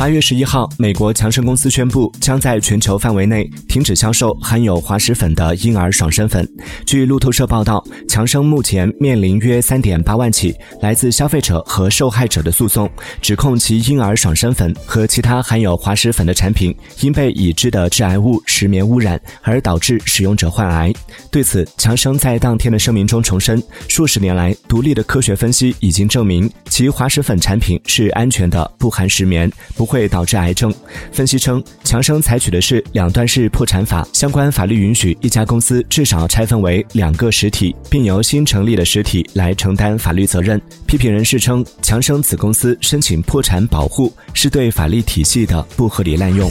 八月十一号，美国强生公司宣布将在全球范围内停止销售含有滑石粉的婴儿爽身粉。据路透社报道，强生目前面临约三点八万起来自消费者和受害者的诉讼，指控其婴儿爽身粉和其他含有滑石粉的产品因被已知的致癌物石棉污染而导致使用者患癌。对此，强生在当天的声明中重申，数十年来独立的科学分析已经证明其滑石粉产品是安全的，不含石棉，不。会导致癌症。分析称，强生采取的是两段式破产法，相关法律允许一家公司至少拆分为两个实体，并由新成立的实体来承担法律责任。批评人士称，强生子公司申请破产保护是对法律体系的不合理滥用。